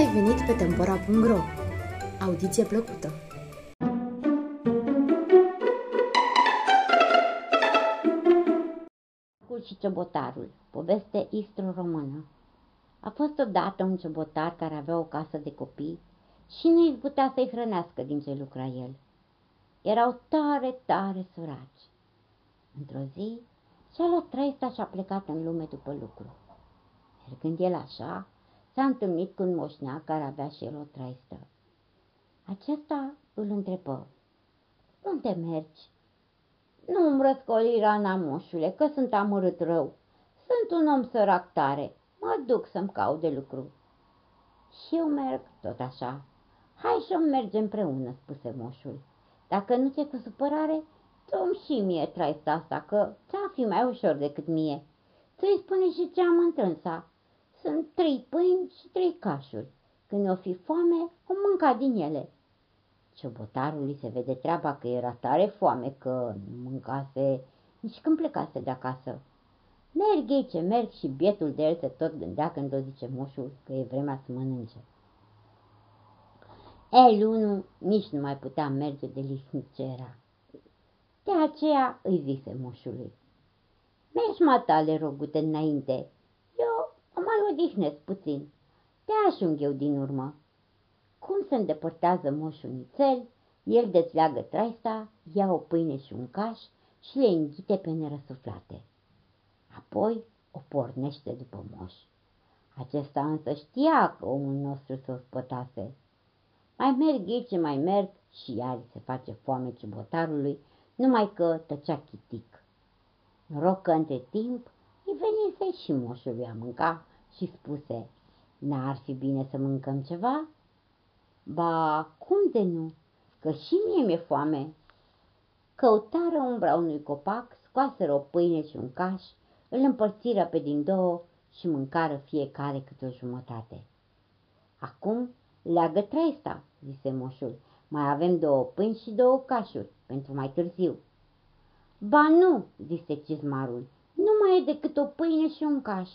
ai venit pe Tempora.ro! Audiție plăcută! Cu și Ciobotarul, poveste istro-română. A fost odată un ciobotar care avea o casă de copii și nu îi putea să-i hrănească din ce lucra el. Erau tare, tare săraci. Într-o zi, și-a luat traista și a plecat în lume după lucru. Mergând el așa, s-a întâlnit cu un moșneac care avea și el o traistă. Acesta îl întrebă, Unde mergi? Nu-mi răscoli rana, moșule, că sunt amărât rău. Sunt un om sărac tare, mă duc să-mi caut de lucru. Și eu merg tot așa. Hai să mergem împreună, spuse moșul. Dacă nu ți-e cu supărare, dă și mie traista asta, că ți-a fi mai ușor decât mie. Ți-i spune și ce am întrânsa. Sunt trei pâini și trei cașuri. Când o fi foame, o mânca din ele. Ciobotarului se vede treaba că era tare foame, că nu mâncase nici când plecase de acasă. Merg ei ce merg și bietul de el se tot gândea când o zice moșul că e vremea să mănânce. El unu nici nu mai putea merge de lihnic ce era. De aceea îi zise moșului. Mergi, matale, rogute înainte. Eu mă mai odihnesc puțin. Te ajung eu din urmă. Cum se îndepărtează moșul nițel, el dezleagă traista, ia o pâine și un caș și le înghite pe nerăsuflate. Apoi o pornește după moș. Acesta însă știa că omul nostru se ospătase. Mai merg ei ce mai merg și iar se face foame ciubotarului, numai că tăcea chitic. Noroc că între timp îi venise și moșului a mânca și spuse, N-ar fi bine să mâncăm ceva? Ba, cum de nu? Că și mie mi-e foame. Căutară umbra unui copac, scoaseră o pâine și un caș, îl împărțiră pe din două și mâncară fiecare câte o jumătate. Acum leagă traista, zise moșul. Mai avem două pâini și două cașuri pentru mai târziu. Ba nu, zise cizmarul, nu mai e decât o pâine și un caș.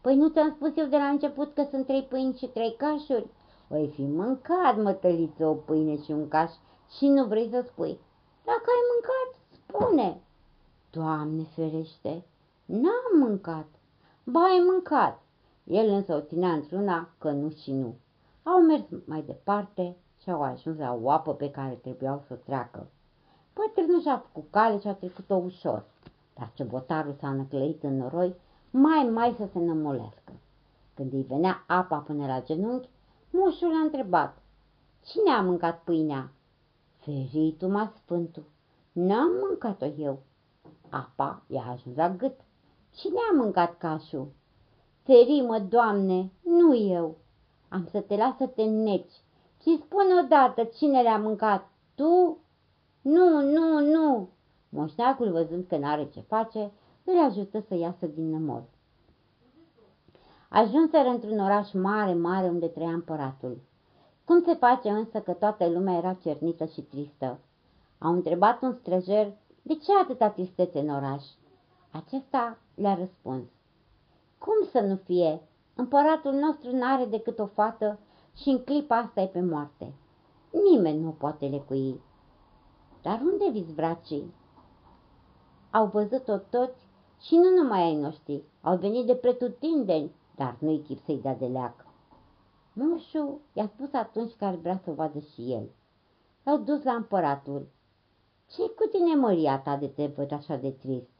Păi nu ți-am spus eu de la început că sunt trei pâini și trei cașuri? Oi fi mâncat, mătăliță, o pâine și un caș și nu vrei să spui. Dacă ai mâncat, spune. Doamne ferește, n-am mâncat. Ba, ai mâncat. El însă o ținea într-una că nu și nu. Au mers mai departe și au ajuns la o apă pe care trebuiau să o treacă. Bătrânul și-a făcut cale și a trecut-o ușor, dar botarul s-a năclăit în noroi mai mai să se nămolească. Când îi venea apa până la genunchi, moșul a întrebat, Cine a mâncat pâinea? Feritul m-a sfântul. N-am mâncat-o eu. Apa i-a ajuns la gât. Cine a mâncat cașul? Ferimă, Doamne, nu eu. Am să te las să te neci și spune odată cine le-a mâncat. Tu? Nu, nu, nu. Moșneacul, văzând că n-are ce face, îl ajută să iasă din nămol. Ajunseră într-un oraș mare, mare, unde trăia împăratul. Cum se face însă că toată lumea era cernită și tristă? Au întrebat un străjer de ce atâta tristețe în oraș. Acesta le-a răspuns. Cum să nu fie? Împăratul nostru n-are decât o fată și în clipa asta e pe moarte. Nimeni nu poate lecui. Dar unde viți bracii? Au văzut-o toți și nu numai ai noștri, au venit de pretutindeni, dar nu-i chip să-i dea de leac. Moșu i-a spus atunci că ar vrea să o vadă și el. L-au dus la împăratul. ce cu tine, măria ta, de te văd așa de trist?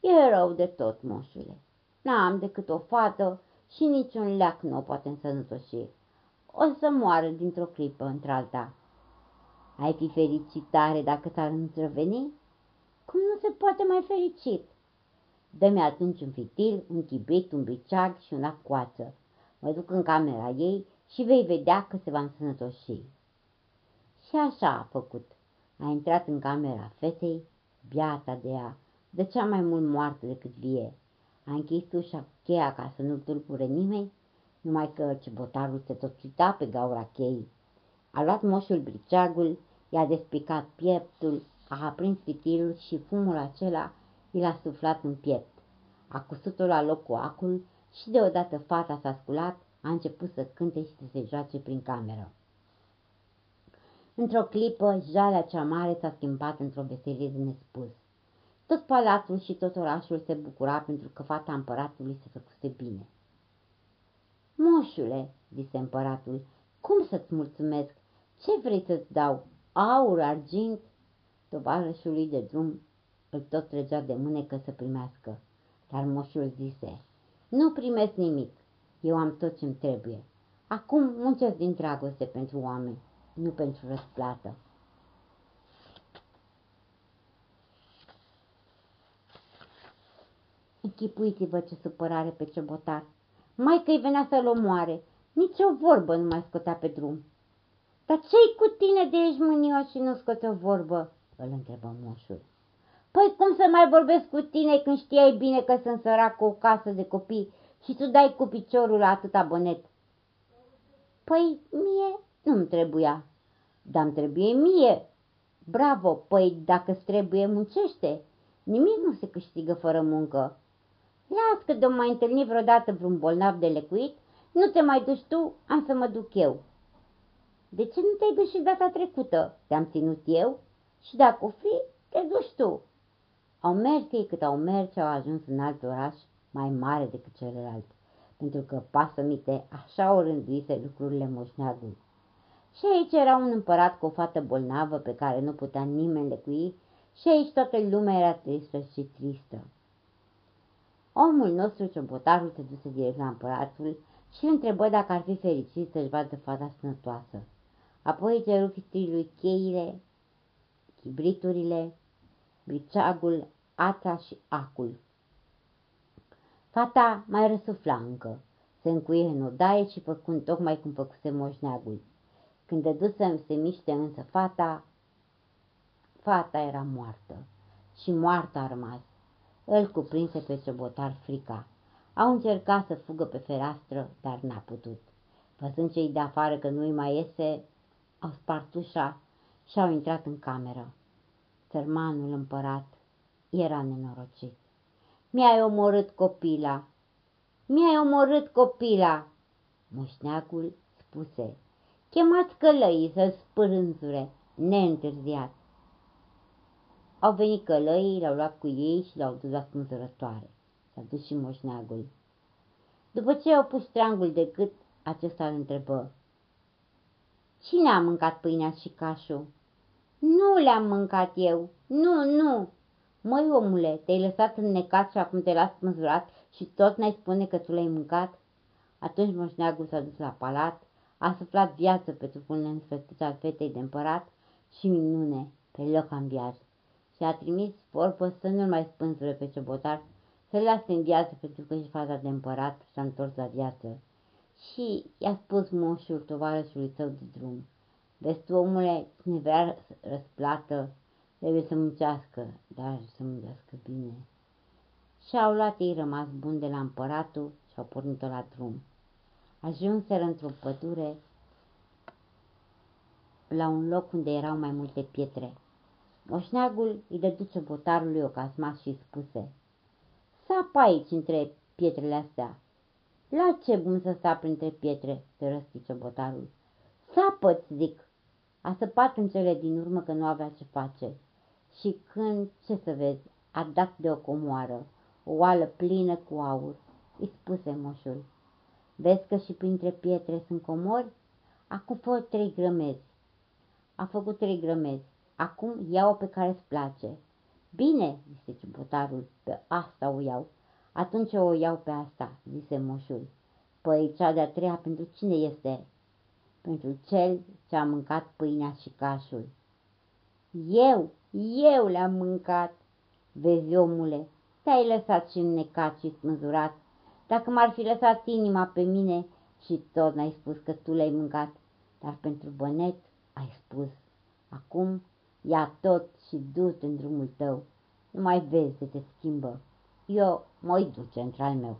E rău de tot, moșule. N-am decât o fată și niciun leac nu o poate însănătoși. O să moară dintr-o clipă într-alta. Ai fi fericit tare dacă s-ar întreveni? Cum nu se poate mai fericit? Dă-mi atunci un fitil, un chibrit, un briceag și una coață. Mă duc în camera ei și vei vedea că se va însănătoși. Și așa a făcut. A intrat în camera fetei, biata de ea, de cea mai mult moartă decât vie. A închis ușa cheia ca să nu tulpure nimeni, numai că cebotarul se tot cita pe gaura cheii. A luat moșul briceagul, i-a despicat pieptul, a aprins fitilul și fumul acela i l-a suflat în piept. A cusut-o la loc cu acul și deodată fata s-a sculat, a început să cânte și să se joace prin cameră. Într-o clipă, jalea cea mare s-a schimbat într-o veselie de nespus. Tot palatul și tot orașul se bucura pentru că fata împăratului se făcuse bine. Moșule, zise împăratul, cum să-ți mulțumesc? Ce vrei să-ți dau? Aur, argint? Tovarășului de drum îl tot trăgea de mânecă să primească, dar moșul zise, nu primesc nimic, eu am tot ce-mi trebuie. Acum muncesc din dragoste pentru oameni, nu pentru răsplată. Închipuiți-vă ce supărare pe cebotar. Mai că-i venea să-l omoare, nici o vorbă nu mai scotea pe drum. Dar ce-i cu tine de ești mânios și nu scoți o vorbă? îl întrebă moșul. Păi cum să mai vorbesc cu tine când știai bine că sunt sărac cu o casă de copii și tu dai cu piciorul la atâta bonet? Păi mie nu-mi trebuia, dar îmi trebuie mie. Bravo, păi dacă-ți trebuie, muncește. Nimic nu se câștigă fără muncă. Las că de mai întâlni vreodată vreun bolnav de lecuit, nu te mai duci tu, am să mă duc eu. De ce nu te-ai dus și data trecută? Te-am ținut eu? Și dacă o fi, te duci tu. Au mers ei cât au mers și au ajuns în alt oraș mai mare decât celălalt, pentru că pasămite așa o rânduise lucrurile moșneagului. Și aici era un împărat cu o fată bolnavă pe care nu putea nimeni lecui și aici toată lumea era tristă și tristă. Omul nostru, ciompotarul, se duse direct la împăratul și îl întrebă dacă ar fi fericit să-și vadă fata sănătoasă. Apoi ceru fistriului cheile, chibriturile, briceagul, ața și acul. Fata mai răsufla încă, se încuie în odaie și făcând tocmai cum făcuse moșneagul. Când dădu să se miște însă fata, fata era moartă și moartă a rămas. Îl cuprinse pe ciobotar frica. Au încercat să fugă pe fereastră, dar n-a putut. Văzând cei de afară că nu-i mai iese, au spart ușa și au intrat în cameră. Sărmanul împărat era nenorocit. Mi-ai omorât copila! Mi-ai omorât copila! Moșneagul spuse, chemați călăii să spârânzure, neîntârziat. Au venit călăii, l-au luat cu ei și l-au dus la spânzurătoare. S-a dus și moșneagul. După ce au pus treangul de cât, acesta îl întrebă. Cine a mâncat pâinea și cașul? Nu le-am mâncat eu. Nu, nu. Măi, omule, te-ai lăsat înnecat și acum te las spânzurat și tot n-ai spune că tu l-ai mâncat? Atunci moșneagul s-a dus la palat, a suflat viață pe trupul neînsfățit al fetei de împărat și minune, pe loc ambiat. Și a trimis vorbă să nu-l mai spânzure pe cebotar, să-l lase în viață pentru că și fata de împărat s-a întors la viață. Și i-a spus moșul tovarășului său de drum. Vezi tu, omule, cine vrea răsplată, trebuie să muncească, dar să muncească bine. Și au luat ei rămas bun de la împăratul și au pornit-o la drum. Ajunseră într-o pădure la un loc unde erau mai multe pietre. Moșneagul îi dădu botarului o casma și spuse, Sapă aici între pietrele astea. La ce bun să sap între pietre, se răsti botarul. Sapă-ți, zic. A săpat în cele din urmă că nu avea ce face. Și când, ce să vezi, a dat de o comoară, o oală plină cu aur, îi spuse moșul. Vezi că și printre pietre sunt comori? Acum fă trei grămezi. A făcut trei grămezi. Acum iau pe care îți place. Bine, zise ciubotarul, pe asta o iau. Atunci o iau pe asta, zise moșul. Păi cea de-a treia pentru cine este? Pentru cel ce a mâncat pâinea și cașul. Eu, eu le-am mâncat. Vezi, omule, te-ai lăsat și înnecat și smăzurat. Dacă m-ar fi lăsat inima pe mine și tot n-ai spus că tu le-ai mâncat, dar pentru bănet ai spus. Acum ia tot și du-te în drumul tău. Nu mai vezi să te schimbă. Eu mă duce într-al meu.